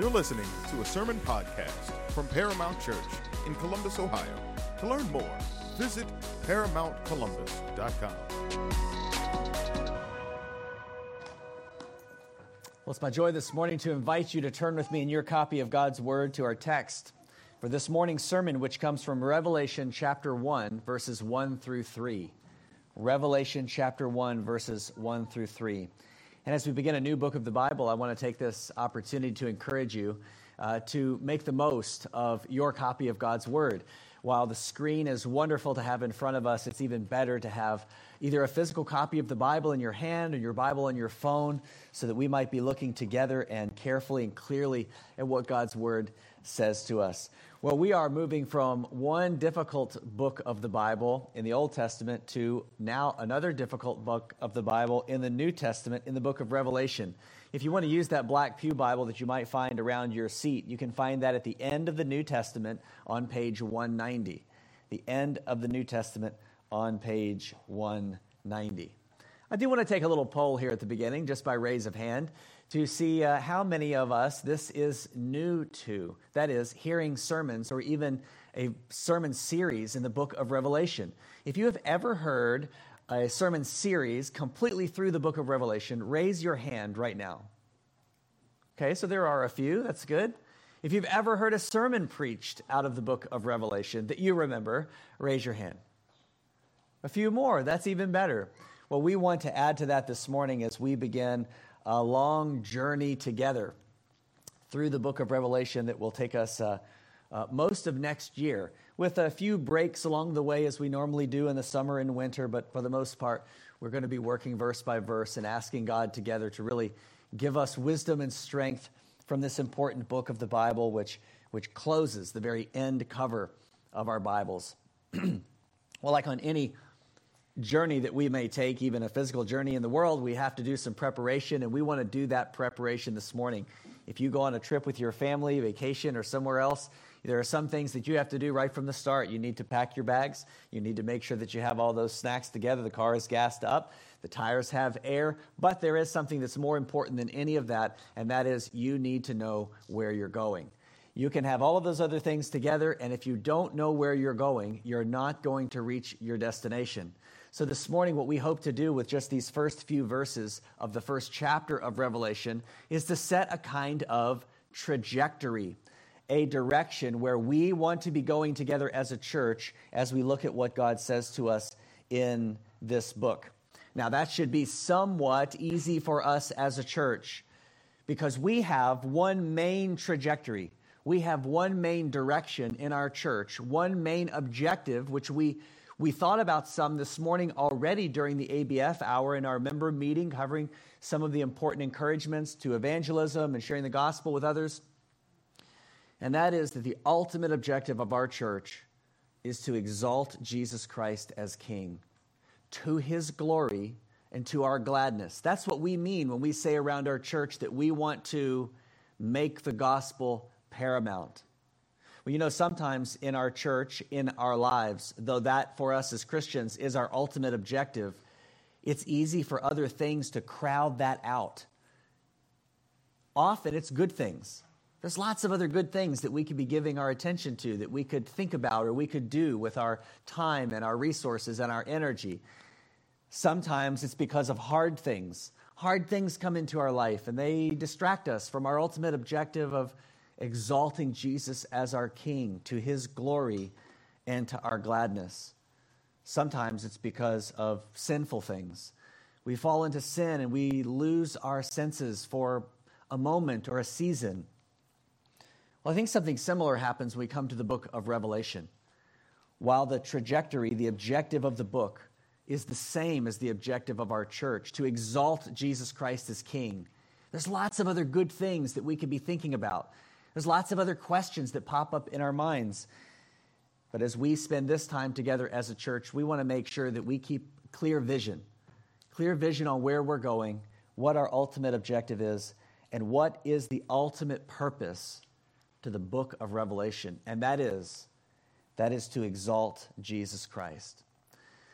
You're listening to a sermon podcast from Paramount Church in Columbus, Ohio. To learn more, visit ParamountColumbus.com. Well, it's my joy this morning to invite you to turn with me in your copy of God's Word to our text for this morning's sermon, which comes from Revelation chapter 1, verses 1 through 3. Revelation chapter 1, verses 1 through 3. And as we begin a new book of the Bible, I want to take this opportunity to encourage you uh, to make the most of your copy of God's Word. While the screen is wonderful to have in front of us, it's even better to have either a physical copy of the Bible in your hand or your Bible on your phone so that we might be looking together and carefully and clearly at what God's Word says to us. Well, we are moving from one difficult book of the Bible in the Old Testament to now another difficult book of the Bible in the New Testament in the book of Revelation. If you want to use that black Pew Bible that you might find around your seat, you can find that at the end of the New Testament on page 190. The end of the New Testament on page 190. I do want to take a little poll here at the beginning, just by raise of hand to see uh, how many of us this is new to. That is, hearing sermons or even a sermon series in the book of Revelation. If you have ever heard a sermon series completely through the book of Revelation, raise your hand right now. Okay, so there are a few. That's good. If you've ever heard a sermon preached out of the book of Revelation that you remember, raise your hand. A few more. That's even better. Well, we want to add to that this morning as we begin a long journey together through the book of Revelation that will take us uh, uh, most of next year, with a few breaks along the way as we normally do in the summer and winter. But for the most part, we're going to be working verse by verse and asking God together to really give us wisdom and strength from this important book of the Bible, which, which closes the very end cover of our Bibles. well, like on any journey that we may take, even a physical journey in the world, we have to do some preparation, and we want to do that preparation this morning. If you go on a trip with your family, vacation, or somewhere else, there are some things that you have to do right from the start. You need to pack your bags. You need to make sure that you have all those snacks together. The car is gassed up. The tires have air. But there is something that's more important than any of that, and that is you need to know where you're going. You can have all of those other things together, and if you don't know where you're going, you're not going to reach your destination. So, this morning, what we hope to do with just these first few verses of the first chapter of Revelation is to set a kind of trajectory, a direction where we want to be going together as a church as we look at what God says to us in this book. Now, that should be somewhat easy for us as a church because we have one main trajectory. We have one main direction in our church, one main objective, which we we thought about some this morning already during the ABF hour in our member meeting, covering some of the important encouragements to evangelism and sharing the gospel with others. And that is that the ultimate objective of our church is to exalt Jesus Christ as King to his glory and to our gladness. That's what we mean when we say around our church that we want to make the gospel paramount. Well, you know, sometimes in our church, in our lives, though that for us as Christians is our ultimate objective, it's easy for other things to crowd that out. Often it's good things. There's lots of other good things that we could be giving our attention to, that we could think about or we could do with our time and our resources and our energy. Sometimes it's because of hard things. Hard things come into our life and they distract us from our ultimate objective of exalting Jesus as our King to his glory and to our gladness. Sometimes it's because of sinful things. We fall into sin and we lose our senses for a moment or a season. Well, I think something similar happens when we come to the book of Revelation. While the trajectory, the objective of the book, is the same as the objective of our church to exalt Jesus Christ as King, there's lots of other good things that we could be thinking about there's lots of other questions that pop up in our minds. But as we spend this time together as a church, we want to make sure that we keep clear vision, clear vision on where we're going, what our ultimate objective is, and what is the ultimate purpose to the book of Revelation. And that is that is to exalt Jesus Christ.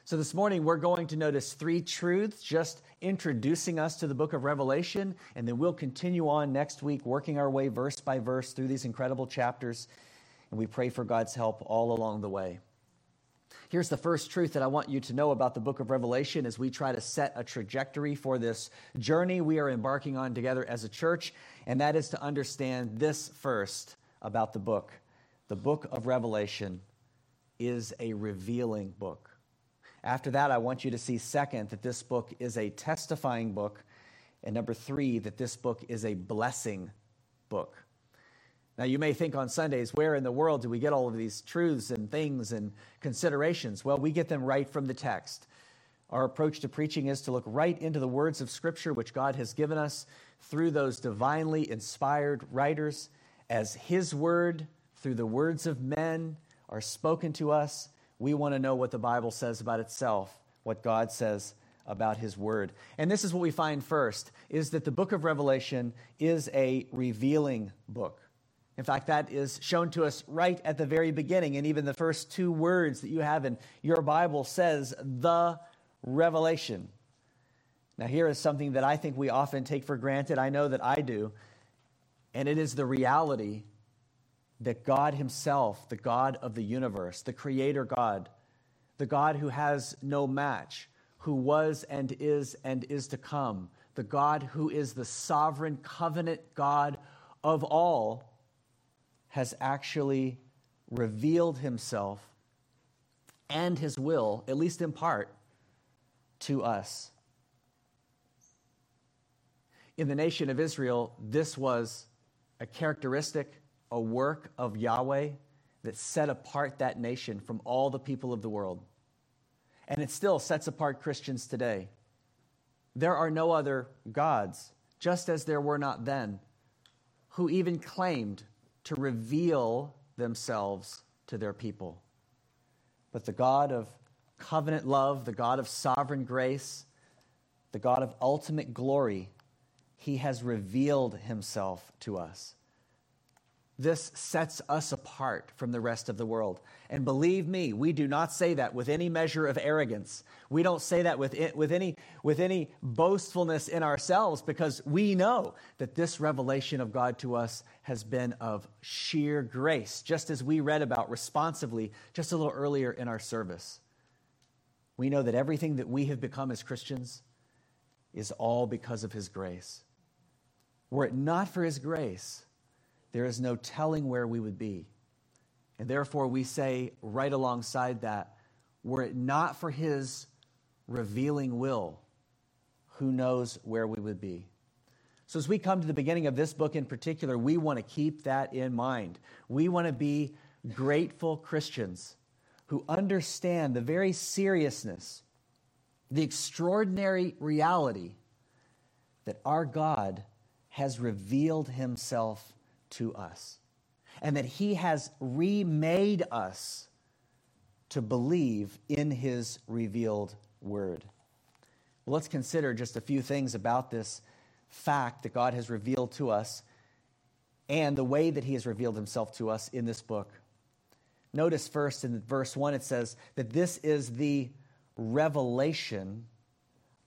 So, this morning we're going to notice three truths just introducing us to the book of Revelation, and then we'll continue on next week, working our way verse by verse through these incredible chapters. And we pray for God's help all along the way. Here's the first truth that I want you to know about the book of Revelation as we try to set a trajectory for this journey we are embarking on together as a church, and that is to understand this first about the book. The book of Revelation is a revealing book. After that, I want you to see, second, that this book is a testifying book. And number three, that this book is a blessing book. Now, you may think on Sundays, where in the world do we get all of these truths and things and considerations? Well, we get them right from the text. Our approach to preaching is to look right into the words of Scripture, which God has given us through those divinely inspired writers, as His word, through the words of men, are spoken to us we want to know what the Bible says about itself, what God says about his word. And this is what we find first is that the book of Revelation is a revealing book. In fact, that is shown to us right at the very beginning and even the first two words that you have in your Bible says the revelation. Now here is something that I think we often take for granted. I know that I do. And it is the reality that God Himself, the God of the universe, the Creator God, the God who has no match, who was and is and is to come, the God who is the sovereign covenant God of all, has actually revealed Himself and His will, at least in part, to us. In the nation of Israel, this was a characteristic a work of Yahweh that set apart that nation from all the people of the world. And it still sets apart Christians today. There are no other gods, just as there were not then, who even claimed to reveal themselves to their people. But the God of covenant love, the God of sovereign grace, the God of ultimate glory, he has revealed himself to us. This sets us apart from the rest of the world. And believe me, we do not say that with any measure of arrogance. We don't say that with, with, any, with any boastfulness in ourselves because we know that this revelation of God to us has been of sheer grace, just as we read about responsively just a little earlier in our service. We know that everything that we have become as Christians is all because of His grace. Were it not for His grace, there is no telling where we would be. And therefore, we say right alongside that, were it not for his revealing will, who knows where we would be? So, as we come to the beginning of this book in particular, we want to keep that in mind. We want to be grateful Christians who understand the very seriousness, the extraordinary reality that our God has revealed himself to us, and that He has remade us to believe in His revealed word. Well, let's consider just a few things about this fact that God has revealed to us and the way that He has revealed Himself to us in this book. Notice first in verse 1, it says that this is the revelation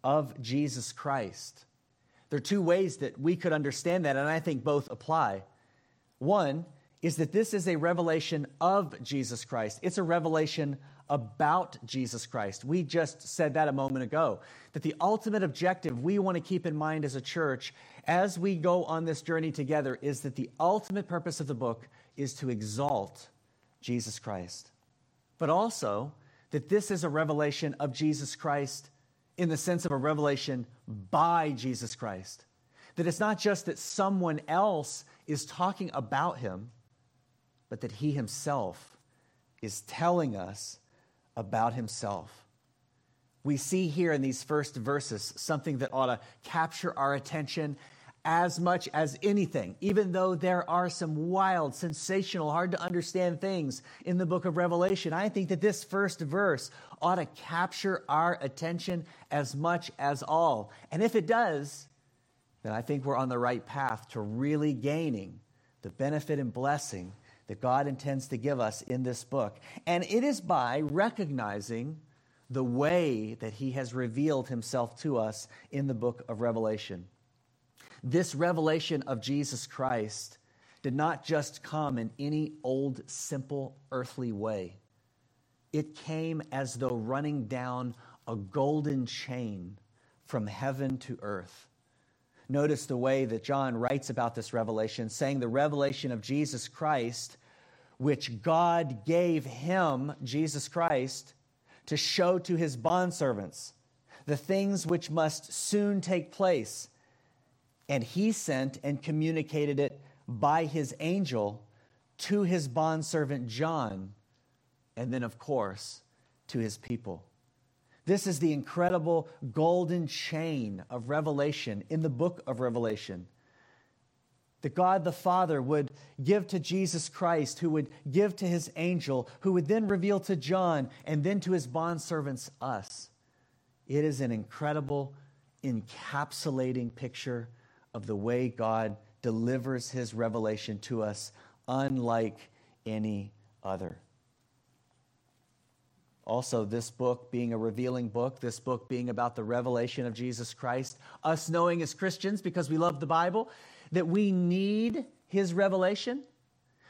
of Jesus Christ. There are two ways that we could understand that, and I think both apply. One is that this is a revelation of Jesus Christ, it's a revelation about Jesus Christ. We just said that a moment ago. That the ultimate objective we want to keep in mind as a church as we go on this journey together is that the ultimate purpose of the book is to exalt Jesus Christ. But also that this is a revelation of Jesus Christ in the sense of a revelation by Jesus Christ. That it's not just that someone else is talking about him, but that he himself is telling us about himself. We see here in these first verses something that ought to capture our attention as much as anything, even though there are some wild, sensational, hard to understand things in the book of Revelation. I think that this first verse ought to capture our attention as much as all. And if it does, then I think we're on the right path to really gaining the benefit and blessing that God intends to give us in this book. And it is by recognizing the way that he has revealed himself to us in the book of Revelation. This revelation of Jesus Christ did not just come in any old, simple, earthly way. It came as though running down a golden chain from heaven to earth. Notice the way that John writes about this revelation, saying the revelation of Jesus Christ, which God gave him, Jesus Christ, to show to his bondservants the things which must soon take place. And he sent and communicated it by his angel to his bondservant John, and then, of course, to his people. This is the incredible golden chain of revelation in the book of Revelation. That God the Father would give to Jesus Christ, who would give to his angel, who would then reveal to John, and then to his bondservants, us. It is an incredible, encapsulating picture of the way God delivers his revelation to us, unlike any other. Also, this book being a revealing book, this book being about the revelation of Jesus Christ, us knowing as Christians, because we love the Bible, that we need his revelation,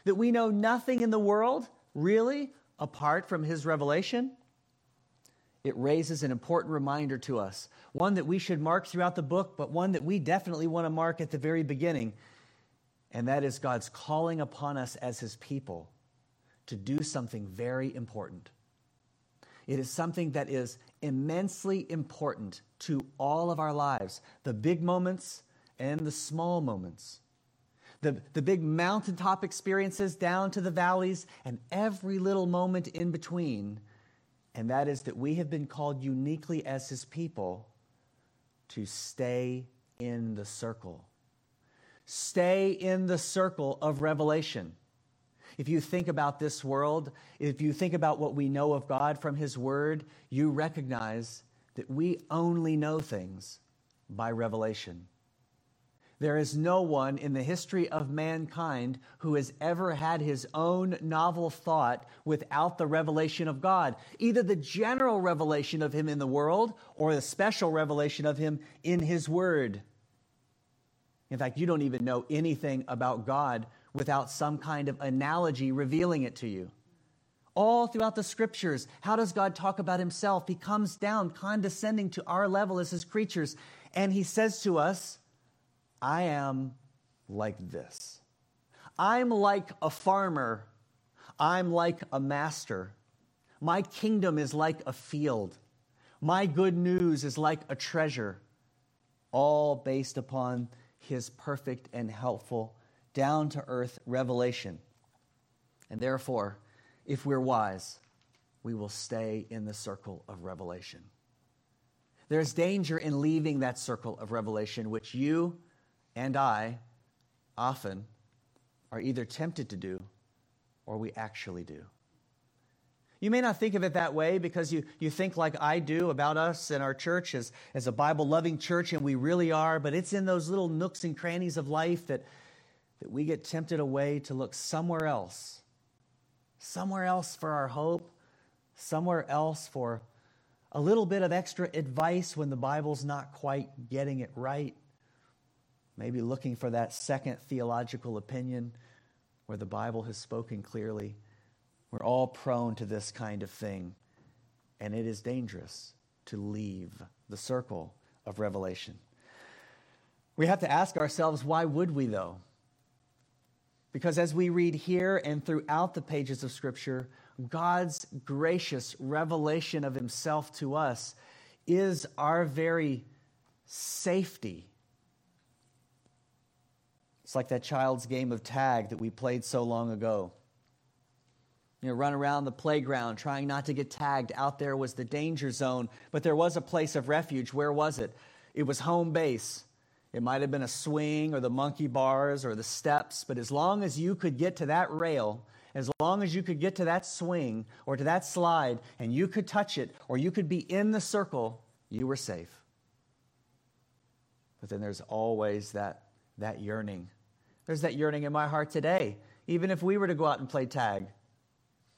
that we know nothing in the world really apart from his revelation. It raises an important reminder to us, one that we should mark throughout the book, but one that we definitely want to mark at the very beginning, and that is God's calling upon us as his people to do something very important it is something that is immensely important to all of our lives the big moments and the small moments. The, the big mountaintop experiences down to the valleys and every little moment in between. And that is that we have been called uniquely as his people to stay in the circle. Stay in the circle of revelation. If you think about this world, if you think about what we know of God from His Word, you recognize that we only know things by revelation. There is no one in the history of mankind who has ever had his own novel thought without the revelation of God, either the general revelation of Him in the world or the special revelation of Him in His Word. In fact, you don't even know anything about God without some kind of analogy revealing it to you. All throughout the scriptures, how does God talk about himself? He comes down condescending to our level as his creatures, and he says to us, I am like this. I'm like a farmer. I'm like a master. My kingdom is like a field. My good news is like a treasure, all based upon his perfect and helpful down to earth revelation. And therefore, if we're wise, we will stay in the circle of revelation. There's danger in leaving that circle of revelation, which you and I often are either tempted to do or we actually do. You may not think of it that way because you, you think like I do about us and our church as, as a Bible loving church, and we really are, but it's in those little nooks and crannies of life that that we get tempted away to look somewhere else, somewhere else for our hope, somewhere else for a little bit of extra advice when the Bible's not quite getting it right. Maybe looking for that second theological opinion where the Bible has spoken clearly. We're all prone to this kind of thing, and it is dangerous to leave the circle of revelation. We have to ask ourselves why would we, though? Because as we read here and throughout the pages of Scripture, God's gracious revelation of Himself to us is our very safety. It's like that child's game of tag that we played so long ago. You know, run around the playground trying not to get tagged. Out there was the danger zone, but there was a place of refuge. Where was it? It was home base. It might have been a swing or the monkey bars or the steps, but as long as you could get to that rail, as long as you could get to that swing or to that slide and you could touch it or you could be in the circle, you were safe. But then there's always that, that yearning. There's that yearning in my heart today. Even if we were to go out and play tag,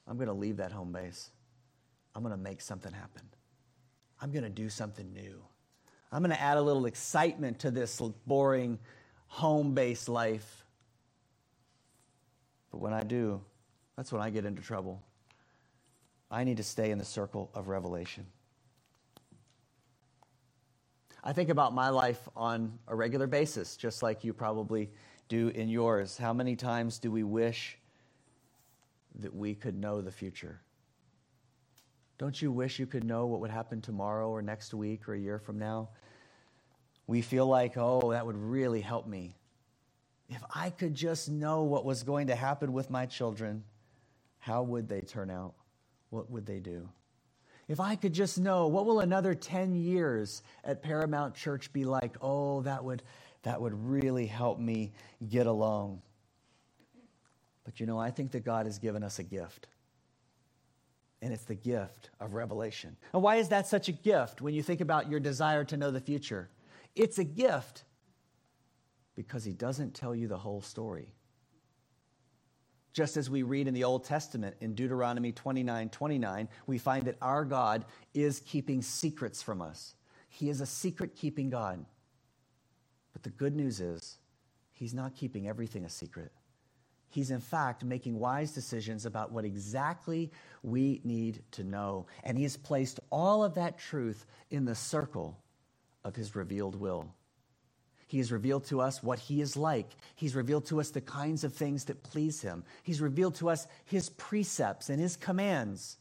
I'm going to leave that home base. I'm going to make something happen. I'm going to do something new. I'm going to add a little excitement to this boring home based life. But when I do, that's when I get into trouble. I need to stay in the circle of revelation. I think about my life on a regular basis, just like you probably do in yours. How many times do we wish that we could know the future? Don't you wish you could know what would happen tomorrow or next week or a year from now? We feel like, oh, that would really help me. If I could just know what was going to happen with my children, how would they turn out? What would they do? If I could just know what will another 10 years at Paramount Church be like, oh, that would, that would really help me get along. But you know, I think that God has given us a gift. And it's the gift of revelation. And why is that such a gift when you think about your desire to know the future? It's a gift because He doesn't tell you the whole story just as we read in the Old Testament in Deuteronomy 29 29, we find that our God is keeping secrets from us. He is a secret keeping God. But the good news is, He's not keeping everything a secret. He's, in fact, making wise decisions about what exactly we need to know. And He has placed all of that truth in the circle of His revealed will. He has revealed to us what He is like. He's revealed to us the kinds of things that please Him. He's revealed to us His precepts and His commands.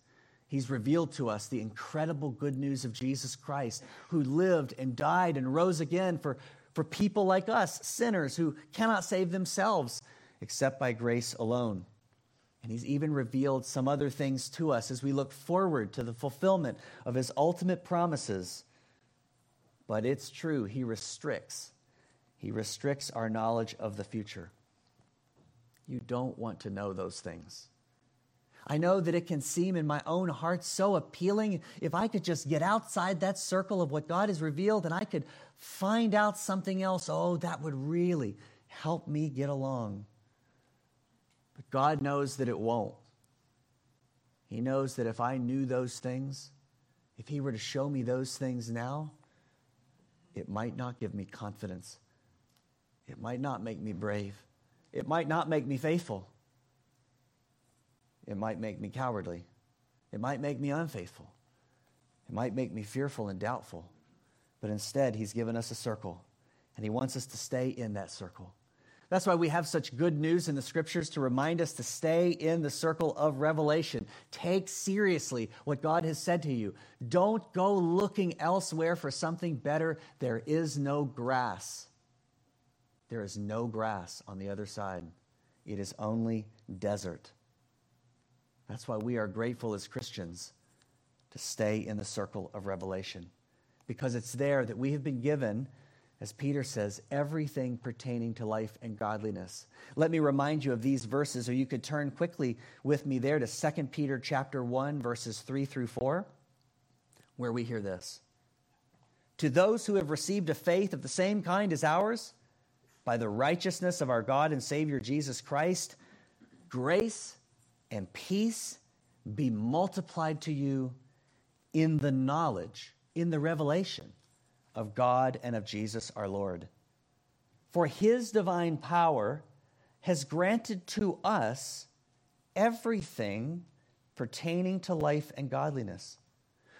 He's revealed to us the incredible good news of Jesus Christ, who lived and died and rose again for, for people like us, sinners who cannot save themselves except by grace alone. And he's even revealed some other things to us as we look forward to the fulfillment of his ultimate promises. But it's true, he restricts he restricts our knowledge of the future. You don't want to know those things. I know that it can seem in my own heart so appealing if I could just get outside that circle of what God has revealed and I could find out something else. Oh, that would really help me get along. But God knows that it won't. He knows that if I knew those things, if He were to show me those things now, it might not give me confidence it might not make me brave. It might not make me faithful. It might make me cowardly. It might make me unfaithful. It might make me fearful and doubtful. But instead, He's given us a circle, and He wants us to stay in that circle. That's why we have such good news in the scriptures to remind us to stay in the circle of revelation. Take seriously what God has said to you. Don't go looking elsewhere for something better. There is no grass there is no grass on the other side, it is only desert. That's why we are grateful as Christians to stay in the circle of revelation, because it's there that we have been given as Peter says, everything pertaining to life and godliness. Let me remind you of these verses, or you could turn quickly with me there to 2 Peter chapter 1, verses 3 through 4, where we hear this. To those who have received a faith of the same kind as ours, by the righteousness of our God and Savior Jesus Christ, grace and peace be multiplied to you in the knowledge, in the revelation of God and of Jesus our Lord. For his divine power has granted to us everything pertaining to life and godliness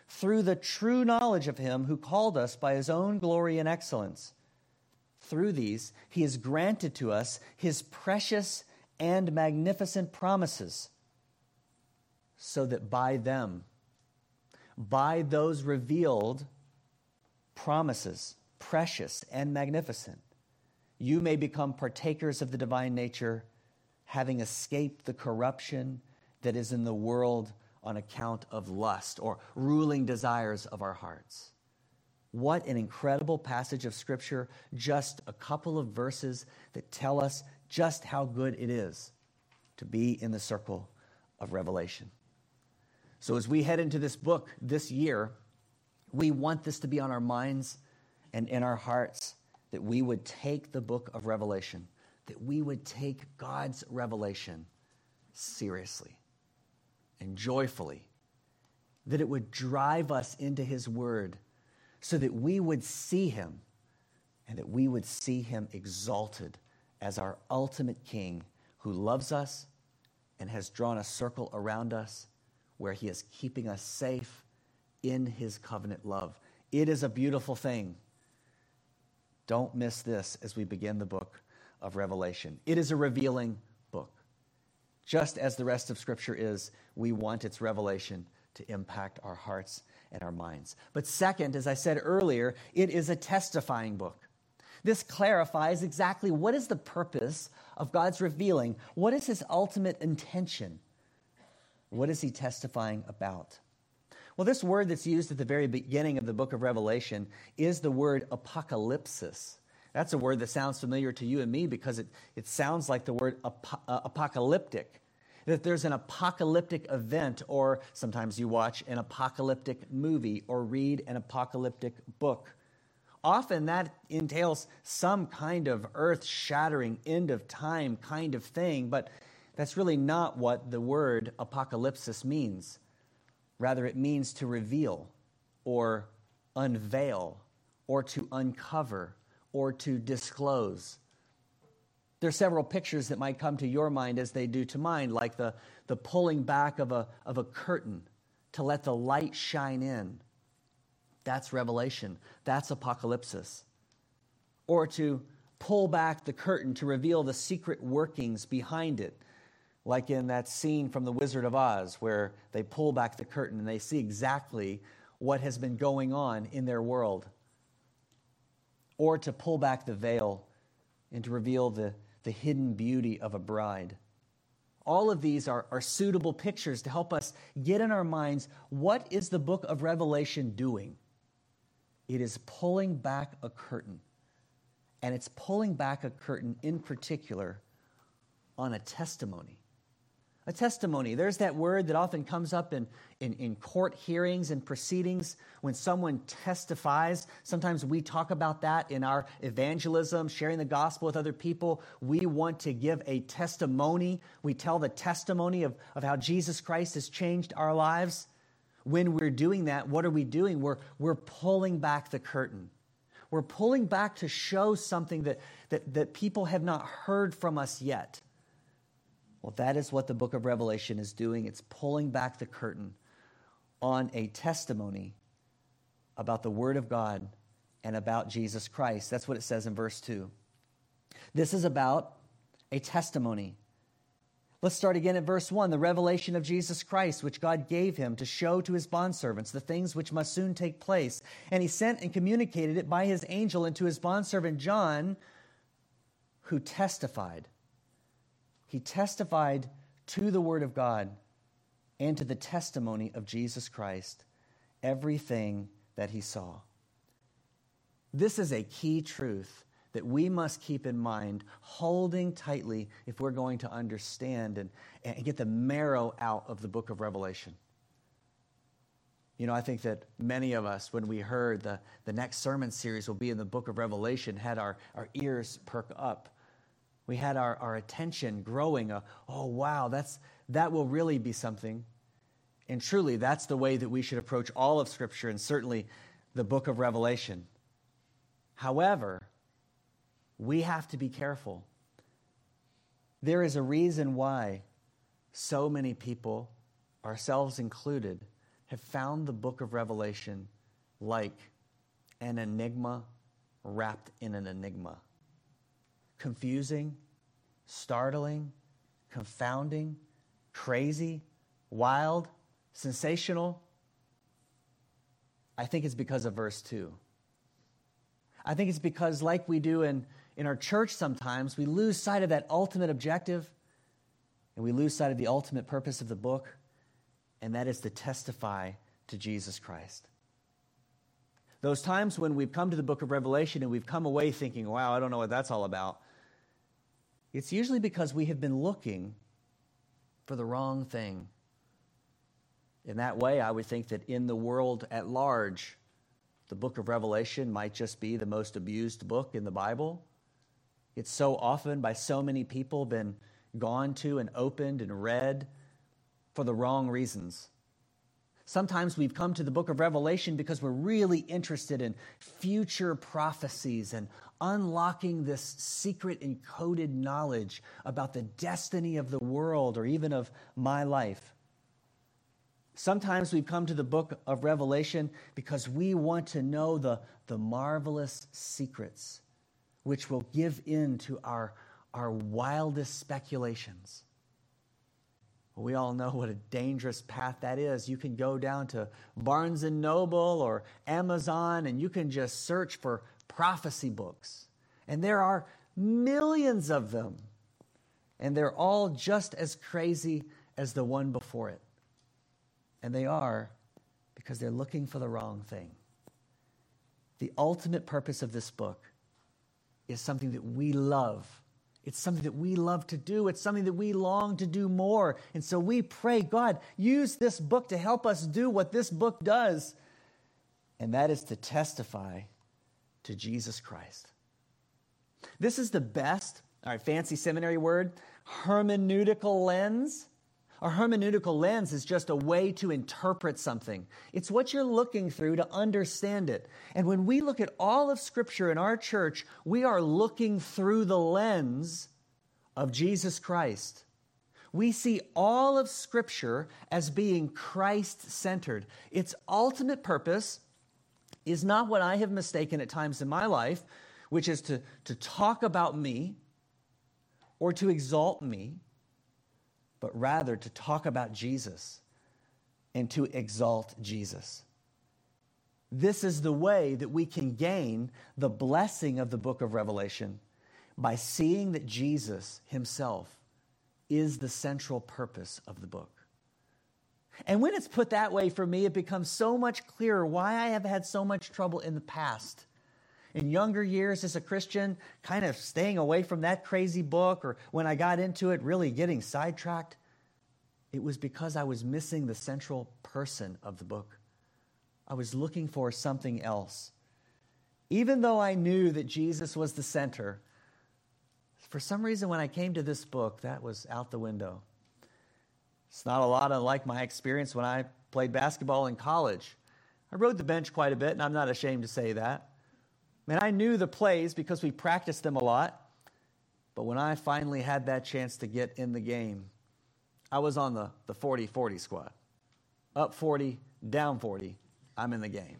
through the true knowledge of him who called us by his own glory and excellence through these, he has granted to us his precious and magnificent promises, so that by them, by those revealed promises, precious and magnificent, you may become partakers of the divine nature, having escaped the corruption that is in the world on account of lust or ruling desires of our hearts. What an incredible passage of Scripture, just a couple of verses that tell us just how good it is to be in the circle of Revelation. So, as we head into this book this year, we want this to be on our minds and in our hearts that we would take the book of Revelation, that we would take God's revelation seriously and joyfully that it would drive us into His Word so that we would see Him and that we would see Him exalted as our ultimate King who loves us and has drawn a circle around us where He is keeping us safe in His covenant love. It is a beautiful thing. Don't miss this as we begin the book of Revelation. It is a revealing book. Just as the rest of Scripture is, we want its revelation to impact our hearts and our minds. But second, as I said earlier, it is a testifying book. This clarifies exactly what is the purpose of God's revealing. What is his ultimate intention? What is he testifying about? Well, this word that's used at the very beginning of the book of Revelation is the word apocalypsis. That's a word that sounds familiar to you and me because it, it sounds like the word ap- uh, apocalyptic that there's an apocalyptic event, or sometimes you watch an apocalyptic movie or read an apocalyptic book. Often that entails some kind of earth shattering, end of time kind of thing, but that's really not what the word apocalypsis means. Rather, it means to reveal or unveil or to uncover or to disclose. There are several pictures that might come to your mind as they do to mine, like the, the pulling back of a, of a curtain to let the light shine in. That's revelation. That's apocalypsis. Or to pull back the curtain to reveal the secret workings behind it, like in that scene from The Wizard of Oz, where they pull back the curtain and they see exactly what has been going on in their world. Or to pull back the veil and to reveal the the hidden beauty of a bride. All of these are, are suitable pictures to help us get in our minds what is the book of Revelation doing? It is pulling back a curtain. And it's pulling back a curtain in particular on a testimony. A testimony. There's that word that often comes up in, in, in, court hearings and proceedings when someone testifies. Sometimes we talk about that in our evangelism, sharing the gospel with other people. We want to give a testimony. We tell the testimony of, of how Jesus Christ has changed our lives. When we're doing that, what are we doing? We're, we're pulling back the curtain. We're pulling back to show something that, that, that people have not heard from us yet. Well, that is what the book of Revelation is doing. It's pulling back the curtain on a testimony about the Word of God and about Jesus Christ. That's what it says in verse 2. This is about a testimony. Let's start again at verse 1 the revelation of Jesus Christ, which God gave him to show to his bondservants the things which must soon take place. And he sent and communicated it by his angel unto his bondservant John, who testified he testified to the Word of God and to the testimony of Jesus Christ everything that he saw. This is a key truth that we must keep in mind, holding tightly if we're going to understand and, and get the marrow out of the book of Revelation. You know, I think that many of us, when we heard the, the next sermon series will be in the book of Revelation, had our, our ears perk up we had our, our attention growing. Uh, oh, wow, that's, that will really be something. And truly, that's the way that we should approach all of Scripture and certainly the book of Revelation. However, we have to be careful. There is a reason why so many people, ourselves included, have found the book of Revelation like an enigma wrapped in an enigma confusing, startling, confounding, crazy, wild, sensational? I think it's because of verse 2. I think it's because, like we do in, in our church sometimes, we lose sight of that ultimate objective and we lose sight of the ultimate purpose of the book, and that is to testify to Jesus Christ. Those times when we've come to the book of Revelation and we've come away thinking, wow, I don't know what that's all about. It's usually because we have been looking for the wrong thing. In that way, I would think that in the world at large, the book of Revelation might just be the most abused book in the Bible. It's so often, by so many people, been gone to and opened and read for the wrong reasons. Sometimes we've come to the book of Revelation because we're really interested in future prophecies and unlocking this secret encoded knowledge about the destiny of the world or even of my life. Sometimes we've come to the book of Revelation because we want to know the, the marvelous secrets which will give in to our, our wildest speculations. We all know what a dangerous path that is. You can go down to Barnes and Noble or Amazon and you can just search for prophecy books. And there are millions of them. And they're all just as crazy as the one before it. And they are because they're looking for the wrong thing. The ultimate purpose of this book is something that we love. It's something that we love to do. It's something that we long to do more. And so we pray, God, use this book to help us do what this book does. And that is to testify to Jesus Christ. This is the best, all right, fancy seminary word, hermeneutical lens a hermeneutical lens is just a way to interpret something. It's what you're looking through to understand it. And when we look at all of Scripture in our church, we are looking through the lens of Jesus Christ. We see all of Scripture as being Christ centered. Its ultimate purpose is not what I have mistaken at times in my life, which is to, to talk about me or to exalt me but rather to talk about Jesus and to exalt Jesus. This is the way that we can gain the blessing of the book of Revelation by seeing that Jesus himself is the central purpose of the book. And when it's put that way for me, it becomes so much clearer why I have had so much trouble in the past in younger years as a Christian, kind of staying away from that crazy book, or when I got into it, really getting sidetracked, it was because I was missing the central person of the book. I was looking for something else. Even though I knew that Jesus was the center, for some reason, when I came to this book, that was out the window. It's not a lot unlike my experience when I played basketball in college. I rode the bench quite a bit, and I'm not ashamed to say that. And I knew the plays because we practiced them a lot. But when I finally had that chance to get in the game, I was on the, the 40 40 squad. Up 40, down 40, I'm in the game.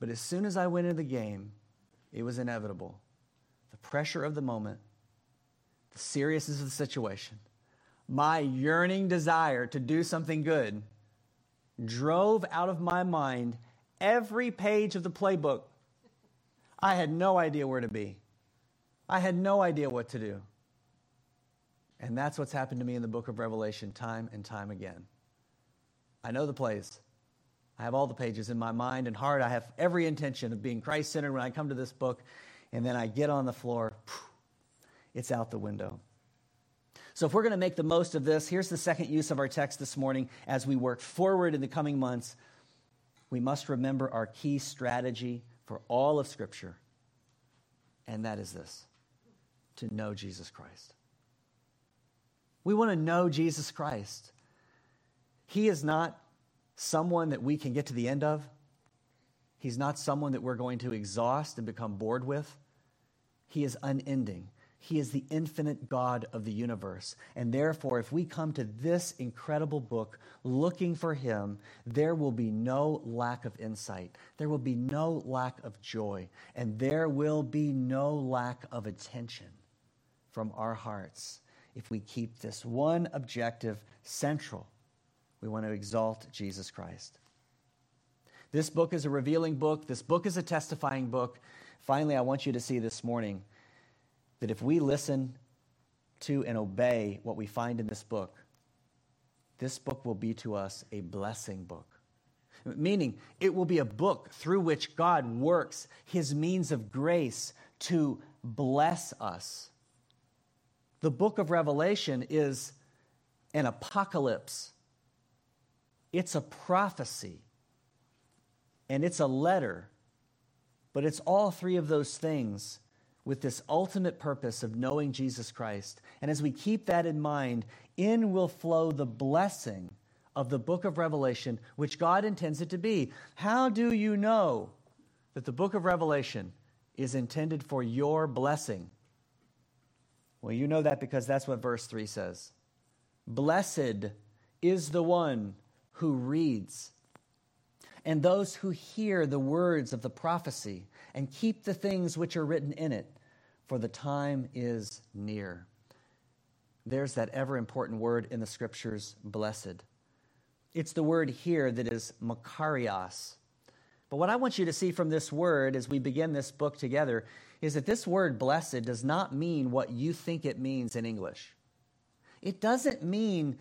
But as soon as I went into the game, it was inevitable. The pressure of the moment, the seriousness of the situation, my yearning desire to do something good drove out of my mind every page of the playbook I had no idea where to be. I had no idea what to do. And that's what's happened to me in the book of Revelation time and time again. I know the plays. I have all the pages in my mind and heart. I have every intention of being Christ centered when I come to this book. And then I get on the floor, it's out the window. So, if we're going to make the most of this, here's the second use of our text this morning as we work forward in the coming months. We must remember our key strategy for all of Scripture, and that is this to know Jesus Christ. We want to know Jesus Christ. He is not someone that we can get to the end of. He's not someone that we're going to exhaust and become bored with. He is unending. He is the infinite God of the universe. And therefore, if we come to this incredible book looking for Him, there will be no lack of insight. There will be no lack of joy. And there will be no lack of attention from our hearts if we keep this one objective central. We want to exalt Jesus Christ. This book is a revealing book. This book is a testifying book. Finally, I want you to see this morning that if we listen to and obey what we find in this book, this book will be to us a blessing book. Meaning, it will be a book through which God works his means of grace to bless us. The book of Revelation is an apocalypse, it's a prophecy, and it's a letter, but it's all three of those things with this ultimate purpose of knowing Jesus Christ. And as we keep that in mind, in will flow the blessing of the book of Revelation, which God intends it to be. How do you know that the book of Revelation is intended for your blessing? Well, you know that because that's what verse 3 says. Blessed is the one who reads, and those who hear the words of the prophecy and keep the things which are written in it, for the time is near. There's that ever important word in the scriptures, blessed. It's the word here that is makarios. But what I want you to see from this word as we begin this book together is that this word blessed does not mean what you think it means in English. It doesn't mean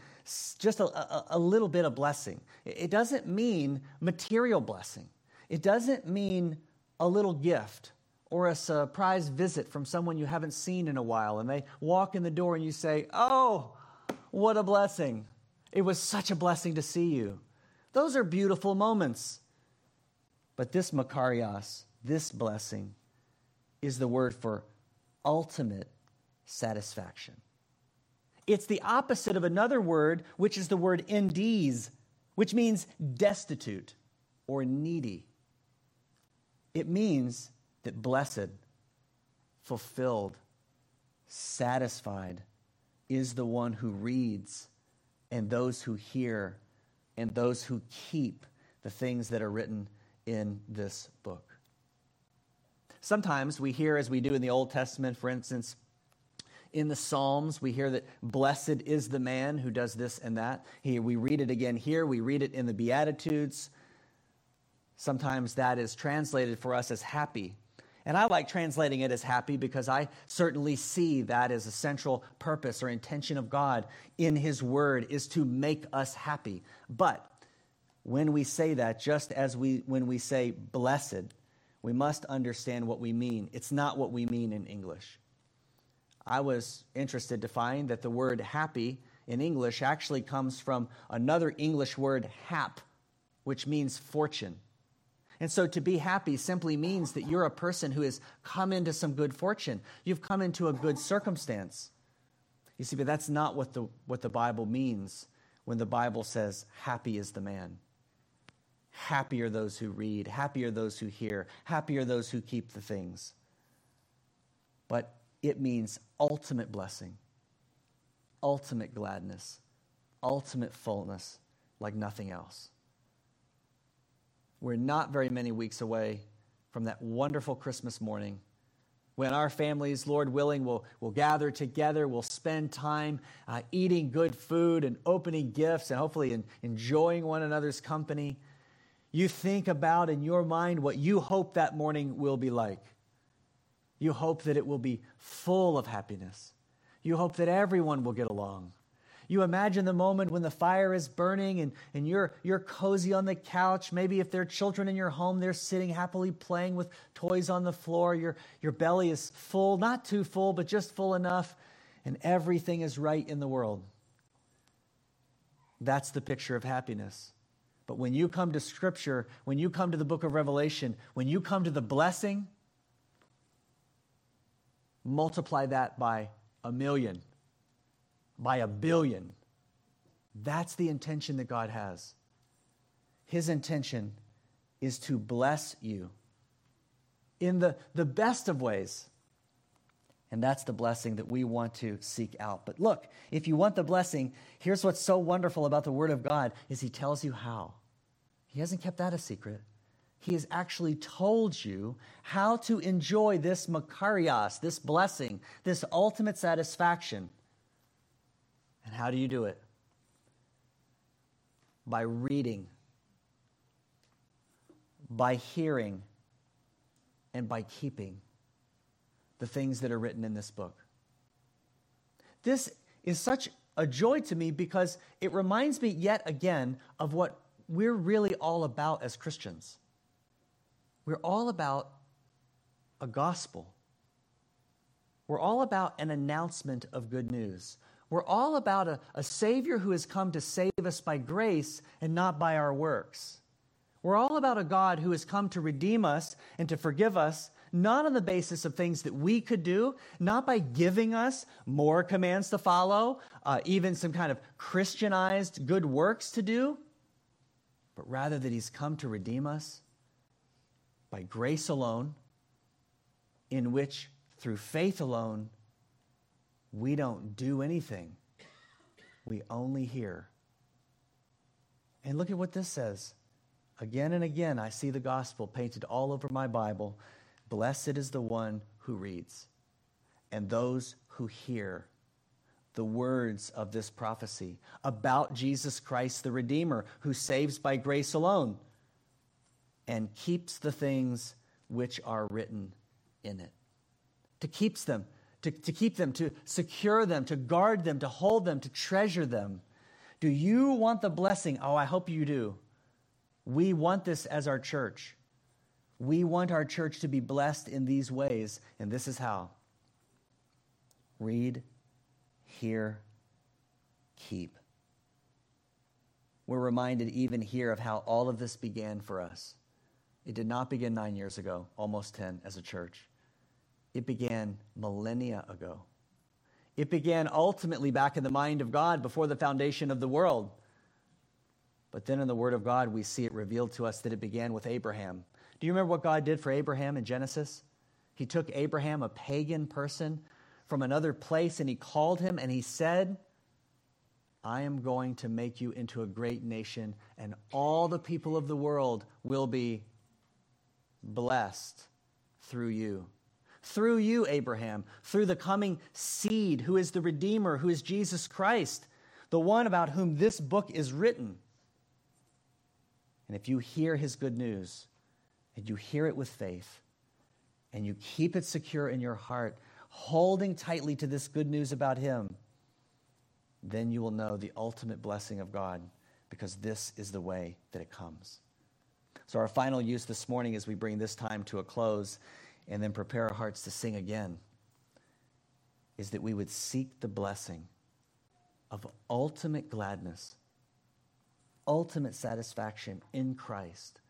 just a, a, a, little bit of blessing. It doesn't mean material blessing. It doesn't mean a little gift or a surprise visit from someone you haven't seen in a while and they walk in the door and you say, Oh, what a blessing. It was such a blessing to see you. Those are beautiful moments. But this Makarios, this blessing, is the word for ultimate satisfaction. It's the opposite of another word, which is the word endes, which means destitute or needy. It means that blessed, fulfilled, satisfied is the one who reads, and those who hear, and those who keep the things that are written in this book. Sometimes we hear, as we do in the Old Testament, for instance, in the Psalms, we hear that blessed is the man who does this and that. We read it again here. We read it in the Beatitudes. Sometimes that is translated for us as happy. And I like translating it as happy because I certainly see that as a central purpose or intention of God in His Word is to make us happy. But when we say that, just as we when we say blessed, we must understand what we mean. It's not what we mean in English. I was interested to find that the word happy in English actually comes from another English word, hap, which means fortune. And so to be happy simply means that you're a person who has come into some good fortune. You've come into a good circumstance. You see, but that's not what the, what the Bible means when the Bible says, happy is the man. Happy are those who read, happy are those who hear, happy are those who keep the things. But it means ultimate blessing, ultimate gladness, ultimate fullness like nothing else. We're not very many weeks away from that wonderful Christmas morning when our families, Lord willing, will, will gather together, will spend time uh, eating good food and opening gifts and hopefully in, enjoying one another's company. You think about in your mind what you hope that morning will be like. You hope that it will be full of happiness. You hope that everyone will get along. You imagine the moment when the fire is burning and, and you're, you're cozy on the couch. Maybe if there are children in your home, they're sitting happily playing with toys on the floor. Your, your belly is full, not too full, but just full enough, and everything is right in the world. That's the picture of happiness. But when you come to Scripture, when you come to the book of Revelation, when you come to the blessing, multiply that by a million, by a billion. That's the intention that God has. His intention is to bless you in the, the best of ways. And that's the blessing that we want to seek out. But look, if you want the blessing, here's what's so wonderful about the word of God is he tells you how. He hasn't kept that a secret. He has actually told you how to enjoy this makarios, this blessing, this ultimate satisfaction. And how do you do it? By reading, by hearing, and by keeping the things that are written in this book. This is such a joy to me because it reminds me yet again of what we're really all about as Christians. We're all about a gospel. We're all about an announcement of good news. We're all about a, a Savior who has come to save us by grace and not by our works. We're all about a God who has come to redeem us and to forgive us, not on the basis of things that we could do, not by giving us more commands to follow, uh, even some kind of Christianized good works to do, but rather that He's come to redeem us by grace alone, in which through faith alone, we don't do anything. We only hear. And look at what this says. Again and again, I see the gospel painted all over my Bible. Blessed is the one who reads and those who hear the words of this prophecy about Jesus Christ, the Redeemer, who saves by grace alone and keeps the things which are written in it. To keeps them, to, to keep them, to secure them, to guard them, to hold them, to treasure them. Do you want the blessing? Oh, I hope you do we want this as our church. We want our church to be blessed in these ways, and this is how read, hear, keep. We're reminded even here of how all of this began for us. It did not begin nine years ago, almost 10 as a church. It began millennia ago. It began ultimately back in the mind of God before the foundation of the world. But then in the Word of God, we see it revealed to us that it began with Abraham. Do you remember what God did for Abraham in Genesis? He took Abraham, a pagan person, from another place, and he called him and he said, I am going to make you into a great nation, and all the people of the world will be blessed through you. Through you, Abraham, through the coming seed who is the Redeemer, who is Jesus Christ, the one about whom this book is written. And if you hear his good news and you hear it with faith and you keep it secure in your heart, holding tightly to this good news about him, then you will know the ultimate blessing of God because this is the way that it comes. So, our final use this morning as we bring this time to a close and then prepare our hearts to sing again is that we would seek the blessing of ultimate gladness ultimate satisfaction in Christ,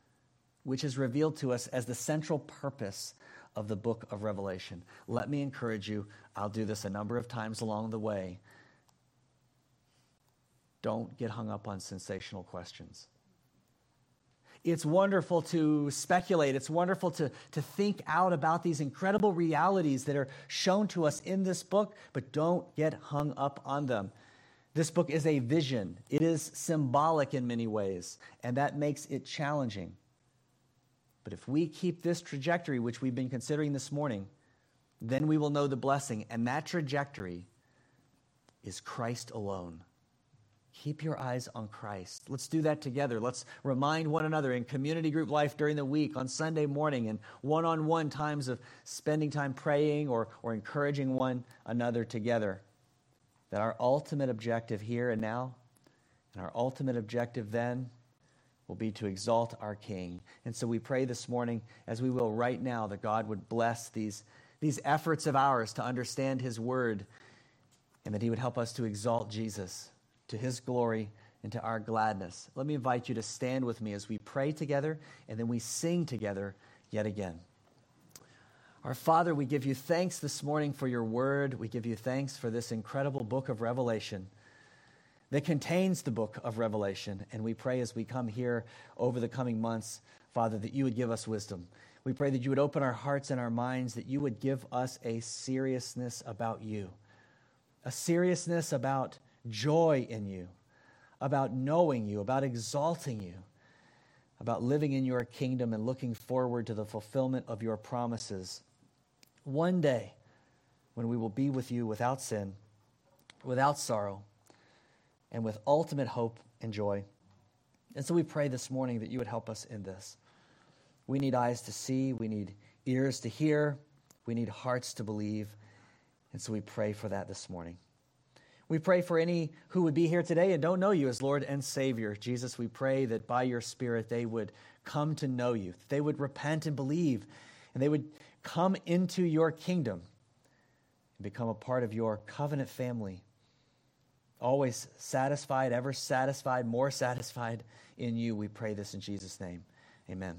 which is revealed to us as the central purpose of the book of Revelation. Let me encourage you, I'll do this a number of times along the way. Don't get hung up on sensational questions. It's wonderful to speculate. It's wonderful to, to think out about these incredible realities that are shown to us in this book, but don't get hung up on them. This book is a vision, it is symbolic in many ways, and that makes it challenging. But if we keep this trajectory, which we've been considering this morning, then we will know the blessing, and that trajectory is Christ alone. Keep your eyes on Christ. Let's do that together. Let's remind one another in community group life during the week, on Sunday morning, and one on one times of spending time praying or, or encouraging one another together that our ultimate objective here and now, and our ultimate objective then, will be to exalt our King. And so we pray this morning, as we will right now, that God would bless these, these efforts of ours to understand His Word, and that He would help us to exalt Jesus to His glory and to our gladness. Let me invite you to stand with me as we pray together and then we sing together yet again. Our Father, we give you thanks this morning for your word. We give you thanks for this incredible book of Revelation that contains the book of Revelation. And we pray as we come here over the coming months, Father, that you would give us wisdom. We pray that you would open our hearts and our minds, that you would give us a seriousness about you, a seriousness about joy in you, about knowing you, about exalting you, about living in your kingdom and looking forward to the fulfillment of your promises one day when we will be with you without sin, without sorrow, and with ultimate hope and joy. And so we pray this morning that you would help us in this. We need eyes to see, we need ears to hear, we need hearts to believe. And so we pray for that this morning. We pray for any who would be here today and don't know you as Lord and Savior. Jesus, we pray that by your Spirit they would come to know you, that they would repent and believe, and they would come into your kingdom and become a part of your covenant family. Always satisfied, ever satisfied, more satisfied in you. We pray this in Jesus' name. Amen.